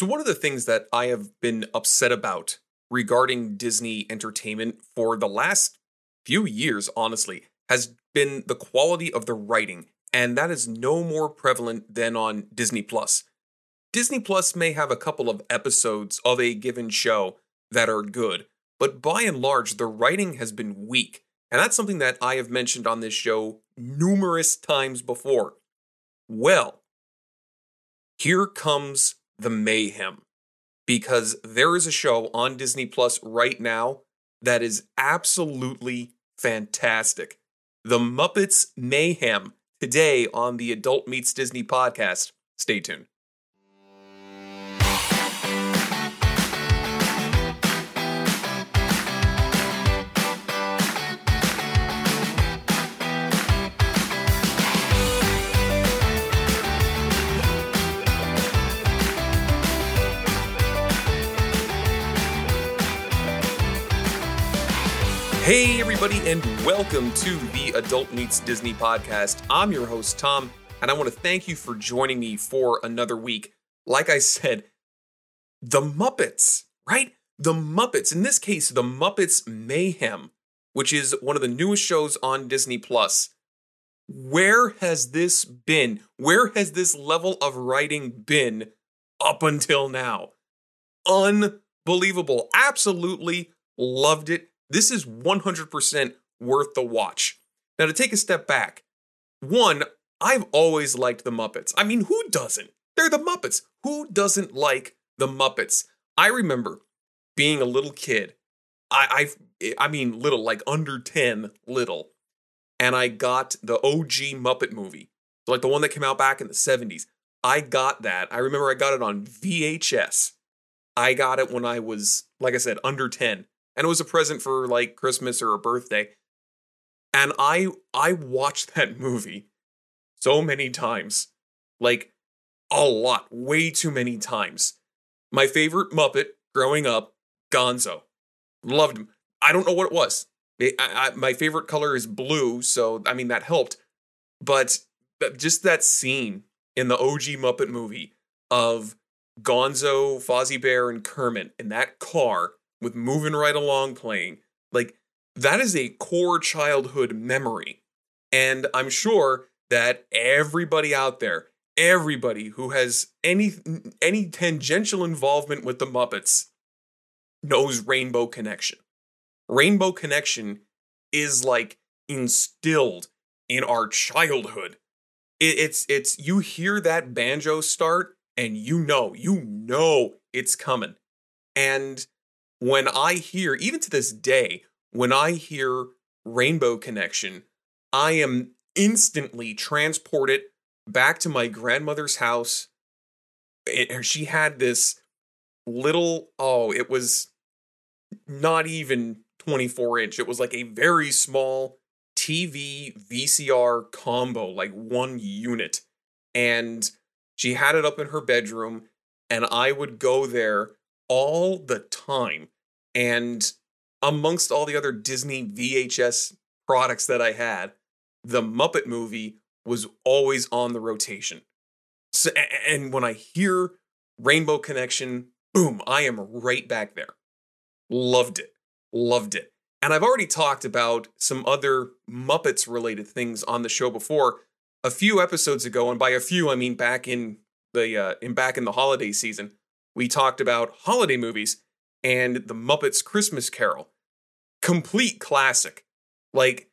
So, one of the things that I have been upset about regarding Disney entertainment for the last few years, honestly, has been the quality of the writing. And that is no more prevalent than on Disney Plus. Disney Plus may have a couple of episodes of a given show that are good, but by and large, the writing has been weak. And that's something that I have mentioned on this show numerous times before. Well, here comes the mayhem because there is a show on Disney Plus right now that is absolutely fantastic. The Muppets Mayhem today on the Adult Meets Disney podcast. Stay tuned. Hey, everybody, and welcome to the Adult Meets Disney podcast. I'm your host, Tom, and I want to thank you for joining me for another week. Like I said, the Muppets, right? The Muppets, in this case, the Muppets Mayhem, which is one of the newest shows on Disney Plus. Where has this been? Where has this level of writing been up until now? Unbelievable. Absolutely loved it this is 100% worth the watch. Now, to take a step back, one, I've always liked the Muppets. I mean, who doesn't? They're the Muppets. Who doesn't like the Muppets? I remember being a little kid. I I I mean little, like under 10 little. And I got the OG Muppet movie. Like the one that came out back in the 70s. I got that. I remember I got it on VHS. I got it when I was, like I said, under 10 and it was a present for like Christmas or a birthday. And I I watched that movie so many times. Like a lot, way too many times. My favorite Muppet growing up, Gonzo. Loved him. I don't know what it was. I, I, my favorite color is blue, so I mean that helped. But just that scene in the OG Muppet movie of Gonzo, Fozzie Bear, and Kermit in that car with moving right along playing. Like that is a core childhood memory. And I'm sure that everybody out there, everybody who has any any tangential involvement with the Muppets knows Rainbow Connection. Rainbow Connection is like instilled in our childhood. It, it's it's you hear that banjo start and you know, you know it's coming. And when I hear, even to this day, when I hear Rainbow Connection, I am instantly transported back to my grandmother's house. It, she had this little, oh, it was not even 24 inch. It was like a very small TV VCR combo, like one unit. And she had it up in her bedroom, and I would go there all the time. And amongst all the other Disney VHS products that I had, the Muppet movie was always on the rotation. So, and when I hear Rainbow Connection, boom, I am right back there. Loved it. Loved it. And I've already talked about some other Muppets related things on the show before a few episodes ago and by a few I mean back in the uh, in back in the holiday season we talked about holiday movies and The Muppets Christmas Carol. Complete classic. Like,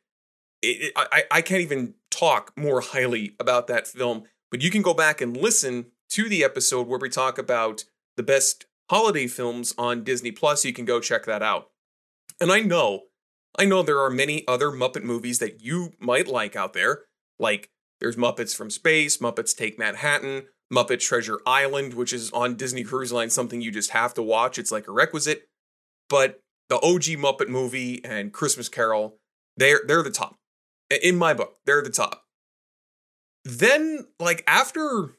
it, I, I can't even talk more highly about that film, but you can go back and listen to the episode where we talk about the best holiday films on Disney Plus. You can go check that out. And I know, I know there are many other Muppet movies that you might like out there. Like, there's Muppets from Space, Muppets Take Manhattan, Muppet Treasure Island, which is on Disney Cruise Line, something you just have to watch. It's like a requisite. But the OG Muppet movie and Christmas Carol, they're they're the top. In my book, they're the top. Then, like after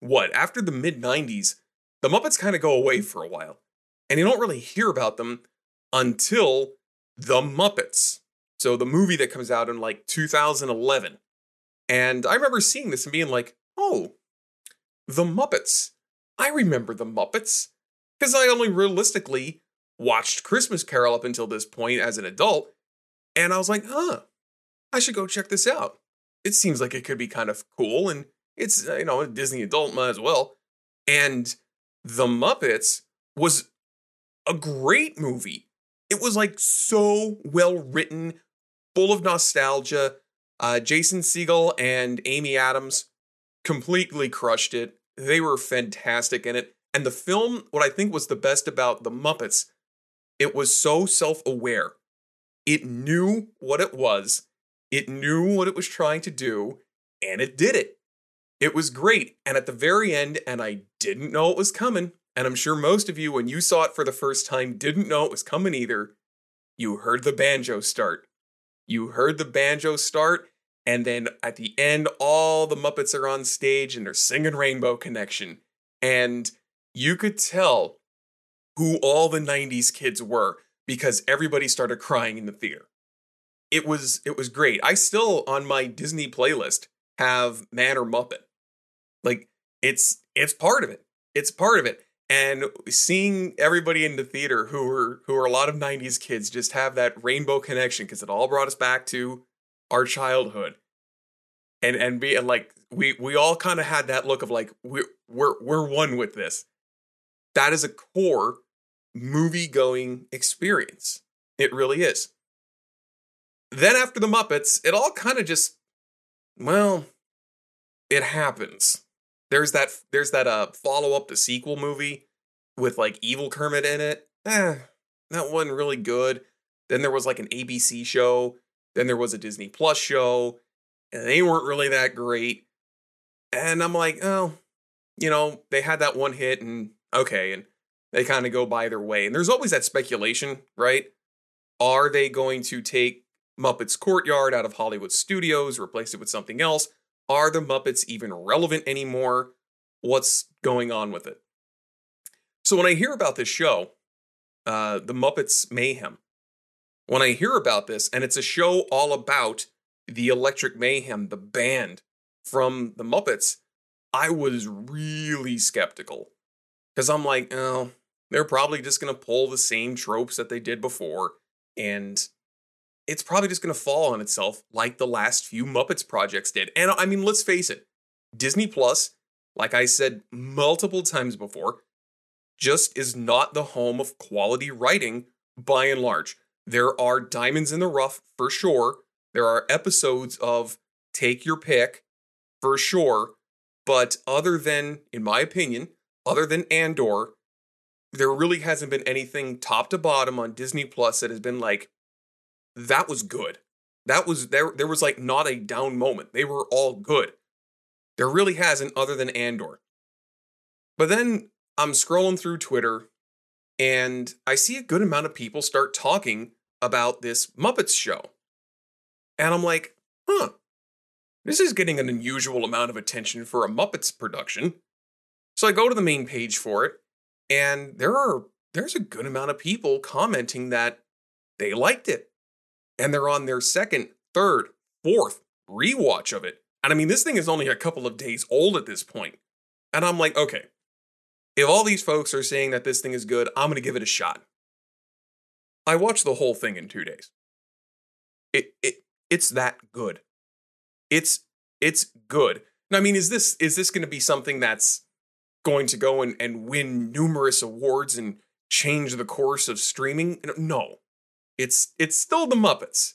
what? After the mid 90s, the Muppets kind of go away for a while. And you don't really hear about them until The Muppets. So the movie that comes out in like 2011. And I remember seeing this and being like, oh, the Muppets. I remember the Muppets because I only realistically watched Christmas Carol up until this point as an adult. And I was like, huh, I should go check this out. It seems like it could be kind of cool. And it's, uh, you know, a Disney adult might as well. And The Muppets was a great movie. It was like so well written, full of nostalgia. Uh, Jason Segel and Amy Adams completely crushed it. They were fantastic in it. And the film, what I think was the best about The Muppets, it was so self aware. It knew what it was, it knew what it was trying to do, and it did it. It was great. And at the very end, and I didn't know it was coming, and I'm sure most of you, when you saw it for the first time, didn't know it was coming either. You heard the banjo start. You heard the banjo start, and then at the end, all the Muppets are on stage and they're singing Rainbow Connection. And you could tell who all the 90s kids were because everybody started crying in the theater. It was it was great. I still on my Disney playlist have Man or Muppet. Like it's it's part of it. It's part of it. And seeing everybody in the theater who were who are a lot of 90s kids just have that rainbow connection because it all brought us back to our childhood. And and be and like we we all kind of had that look of like we're we're we're one with this that is a core movie going experience. It really is. Then after the Muppets, it all kind of just, well, it happens. There's that there's that uh follow up the sequel movie with like evil Kermit in it. Eh, that wasn't really good. Then there was like an ABC show. Then there was a Disney Plus show, and they weren't really that great. And I'm like, oh, you know, they had that one hit, and okay, and they kind of go by their way. And there's always that speculation, right? Are they going to take Muppets Courtyard out of Hollywood Studios, replace it with something else? Are the Muppets even relevant anymore? What's going on with it? So when I hear about this show, uh, the Muppets Mayhem, when I hear about this, and it's a show all about the Electric Mayhem, the band from the Muppets, I was really skeptical because I'm like, oh, they're probably just going to pull the same tropes that they did before. And it's probably just going to fall on itself like the last few Muppets projects did. And I mean, let's face it Disney Plus, like I said multiple times before, just is not the home of quality writing by and large. There are diamonds in the rough for sure. There are episodes of take your pick for sure. But other than, in my opinion, other than Andor, there really hasn't been anything top to bottom on Disney Plus that has been like, that was good. That was there. There was like not a down moment. They were all good. There really hasn't, other than Andor. But then I'm scrolling through Twitter, and I see a good amount of people start talking about this Muppets show, and I'm like, huh, this is getting an unusual amount of attention for a Muppets production. So I go to the main page for it, and there are there's a good amount of people commenting that they liked it. And they're on their second, third, fourth rewatch of it. And I mean, this thing is only a couple of days old at this point. And I'm like, okay, if all these folks are saying that this thing is good, I'm going to give it a shot. I watched the whole thing in two days. It, it it's that good. It's it's good. Now, I mean, is this is this going to be something that's going to go and, and win numerous awards and change the course of streaming. No. It's it's still the Muppets.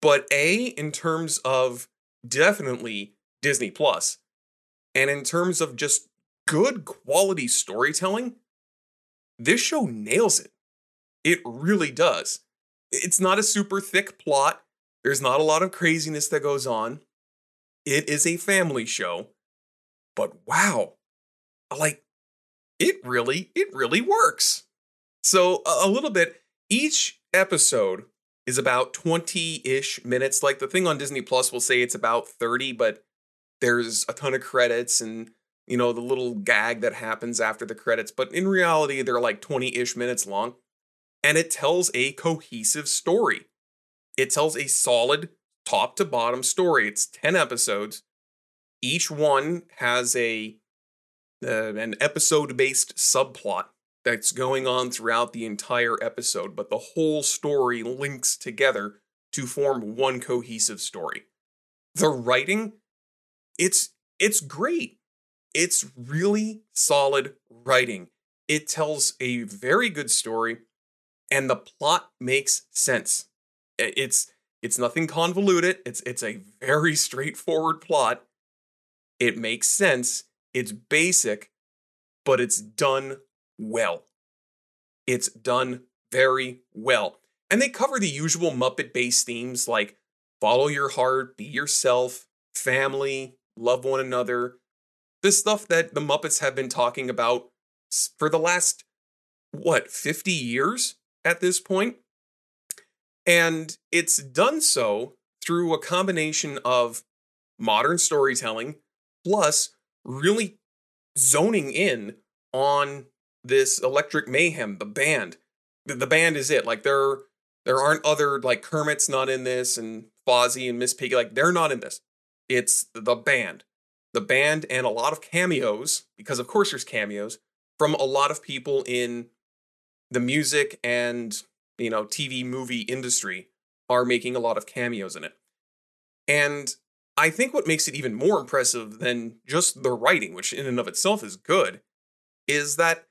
But A, in terms of definitely Disney Plus, and in terms of just good quality storytelling, this show nails it. It really does. It's not a super thick plot. There's not a lot of craziness that goes on. It is a family show. But wow, like it really it really works so a, little bit each episode is about 20-ish minutes like the thing on disney plus will say it's about 30 but there's a ton of credits and you know the little gag that happens after the credits but in reality they're like 20-ish minutes long and it tells a cohesive story it tells a solid top to bottom story it's 10 episodes each one has a uh, an episode based subplot that's going on throughout the entire episode, but the whole story links together to form one cohesive story. The writing, it's it's great. It's really solid writing. It tells a very good story and the plot makes sense. It's it's nothing convoluted. It's it's a very straightforward plot. It makes sense. It's basic, but it's done well. It's done very well. And they cover the usual Muppet based themes like follow your heart, be yourself, family, love one another. The stuff that the Muppets have been talking about for the last, what, 50 years at this point? And it's done so through a combination of modern storytelling plus really zoning in on this electric mayhem the band. The, the band is it. Like there there aren't other like kermit's not in this and fozzie and miss piggy like they're not in this. It's the band the band and a lot of cameos because of course there's cameos from a lot of people in the music and you know tv movie industry are making a lot of cameos in it and I think what makes it even more impressive than just the writing, which in and of itself is good, is that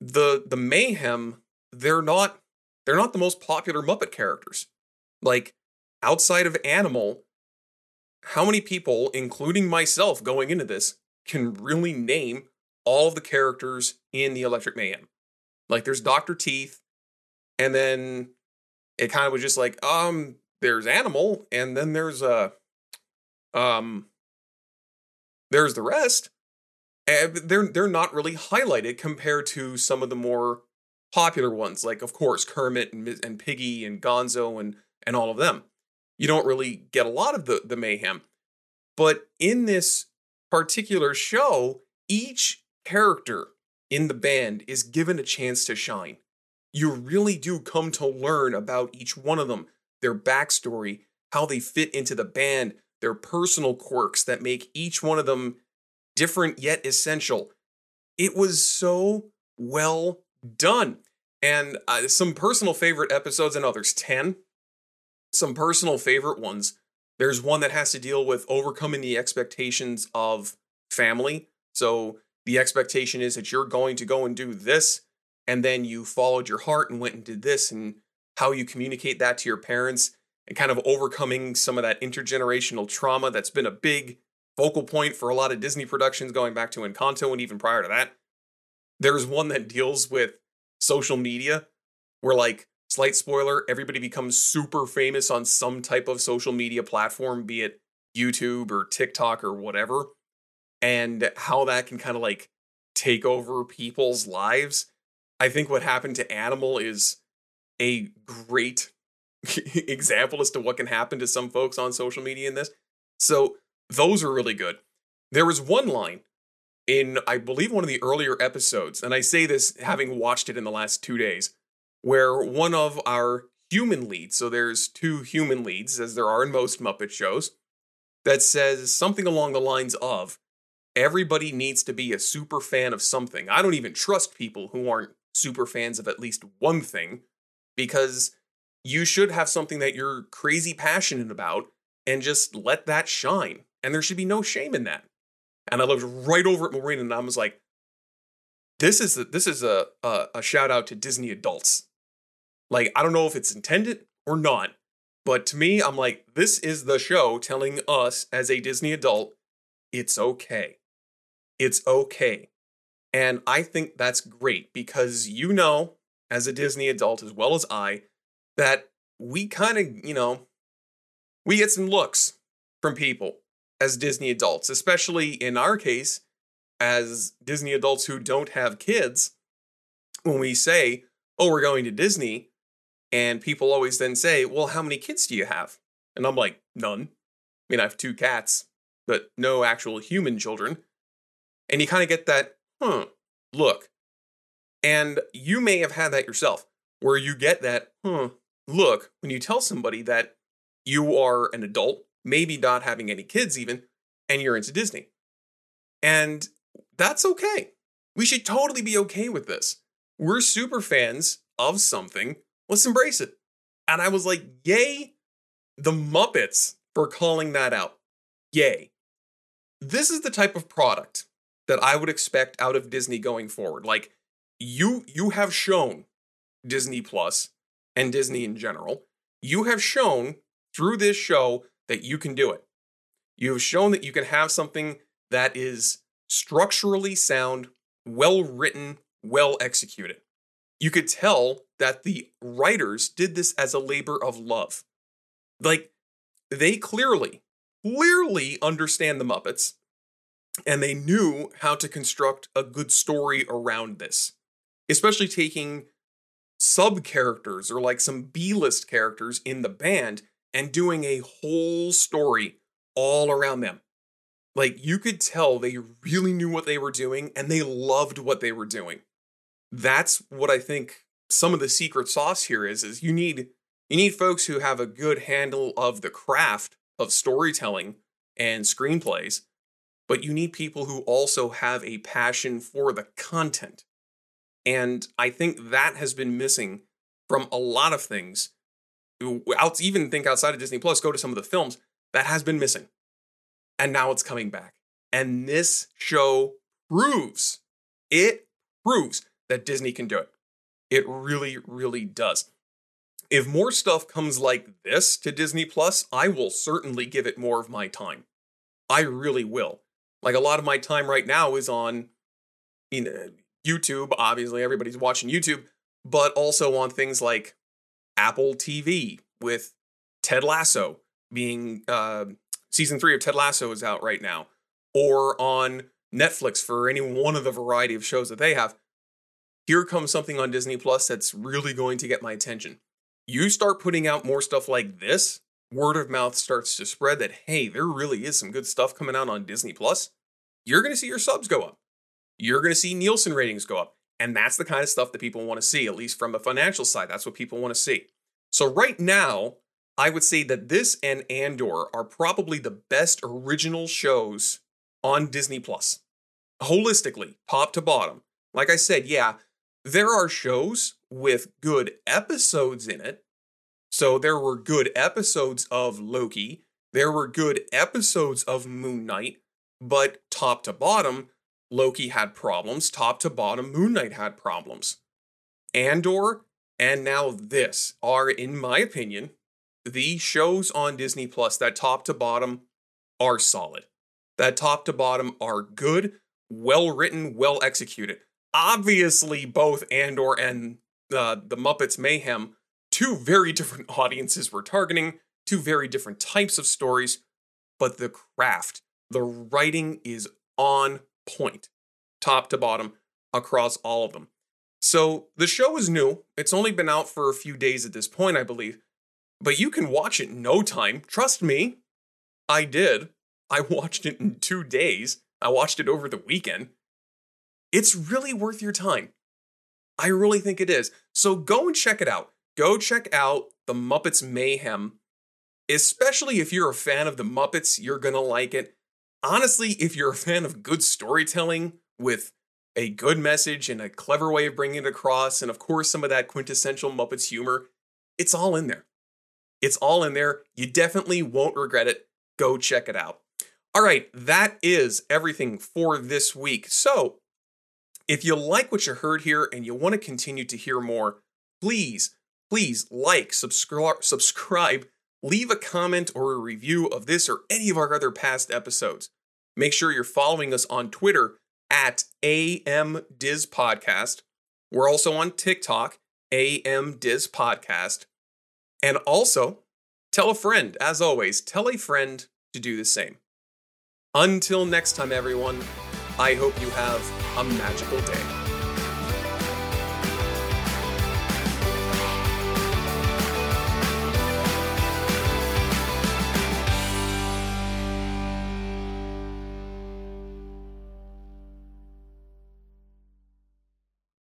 the the mayhem they're not they're not the most popular Muppet characters. Like outside of Animal, how many people, including myself going into this, can really name all of the characters in the Electric Mayhem? Like there's Dr. Teeth, and then it kind of was just like, um, there's Animal, and then there's uh um, there's the rest. And they're they're not really highlighted compared to some of the more popular ones, like of course Kermit and, and Piggy and Gonzo and and all of them. You don't really get a lot of the the mayhem, but in this particular show, each character in the band is given a chance to shine. You really do come to learn about each one of them, their backstory, how they fit into the band, their personal quirks that make each one of them different yet essential. It was so well done. And uh, some personal favorite episodes, and others 10. Some personal favorite ones. There's one that has to deal with overcoming the expectations of family. So the expectation is that you're going to go and do this, and then you followed your heart and went and did this, and how you communicate that to your parents and kind of overcoming some of that intergenerational trauma that's been a big focal point for a lot of Disney productions going back to Encanto and even prior to that. There's one that deals with social media where like slight spoiler, everybody becomes super famous on some type of social media platform, be it YouTube or TikTok or whatever, and how that can kind of like take over people's lives. I think what happened to Animal is a great example as to what can happen to some folks on social media in this. So those are really good. There was one line in, I believe, one of the earlier episodes, and I say this having watched it in the last two days, where one of our human leads, so there's two human leads, as there are in most Muppet shows, that says something along the lines of, everybody needs to be a super fan of something. I don't even trust people who aren't super fans of at least one thing because you should have something that you're crazy passionate about and just let that shine. And there should be no shame in that. And I looked right over at Marina and I was like, this is a, this is a, a, a shout out to Disney adults. Like I don't know if it's intended or not, but to me, I'm like, this is the show telling us as a Disney adult, it's okay. It's okay. And I think that's great because you know, as a Disney adult as well as I, that we kind of, you know, we get some looks from people as Disney adults, especially in our case, as Disney adults who don't have kids. When we say, oh, we're going to Disney, and people always then say, well, how many kids do you have? And I'm like, none. I mean, I have two cats, but no actual human children. And you kind of get that, huh, look. And you may have had that yourself, where you get that, huh, look when you tell somebody that you are an adult, maybe not having any kids even, and you're into Disney. And that's okay. We should totally be okay with this. We're super fans of something. Let's embrace it. And I was like, yay, the Muppets for calling that out. Yay. This is the type of product that I would expect out of Disney going forward. Like you you have shown Disney Plus and Disney in general, you have shown through this show that you can do it. You have shown that you can have something that is structurally sound, well written, well executed. You could tell that the writers did this as a labor of love. Like, they clearly, clearly understand the Muppets, and they knew how to construct a good story around this, especially taking sub characters or like some B list characters in the band and doing a whole story all around them. Like you could tell they really knew what they were doing and they loved what they were doing. That's what I think some of the secret sauce here is is you need you need folks who have a good handle of the craft of storytelling and screenplays, but you need people who also have a passion for the content. And I think that has been missing from a lot of things. Out even think outside of Disney Plus, go to some of the films that has been missing and now it's coming back. And this show proves, it proves that Disney can do it. It really, really does. If more stuff comes like this to Disney Plus, I will certainly give it more of my time. I really will. Like a lot of my time right now is on you know, YouTube. Obviously, everybody's watching YouTube, but also on things like Apple TV with Ted Lasso being uh, season three of Ted Lasso is out right now, or on Netflix for any one of the variety of shows that they have. Here comes something on Disney Plus that's really going to get my attention. You start putting out more stuff like this, word of mouth starts to spread that, hey, there really is some good stuff coming out on Disney Plus. You're going to see your subs go up. You're going to see Nielsen ratings go up. And that's the kind of stuff that people want to see, at least from a financial side. That's what people want to see. So, right now, I would say that this and Andor are probably the best original shows on Disney Plus. Holistically, top to bottom. Like I said, yeah, there are shows with good episodes in it. So there were good episodes of Loki, there were good episodes of Moon Knight, but top to bottom, Loki had problems, top to bottom, Moon Knight had problems. Andor and now this are, in my opinion, the shows on Disney Plus that top to bottom are solid. That top to bottom are good, well written, well executed. Obviously, both Andor and uh, the Muppets Mayhem, two very different audiences we're targeting, two very different types of stories, but the craft, the writing is on point, top to bottom, across all of them. So the show is new. It's only been out for a few days at this point, I believe, but you can watch it in no time. Trust me. I did. I watched it in two days. I watched it over the weekend. It's really worth your time. I really think it is. So go and check it out. Go check out The Muppets Mayhem. Especially if you're a fan of The Muppets, you're going to like it. Honestly, if you're a fan of good storytelling with a good message and a clever way of bringing it across, and of course, some of that quintessential Muppets humor, it's all in there. It's all in there. You definitely won't regret it. Go check it out. All right, that is everything for this week. So, if you like what you heard here and you want to continue to hear more, please, please like, subscribe, subscribe, leave a comment or a review of this or any of our other past episodes. Make sure you're following us on Twitter at AMDiz Podcast. We're also on TikTok, AMDiz Podcast. And also, tell a friend, as always, tell a friend to do the same. Until next time, everyone, I hope you have a magical day.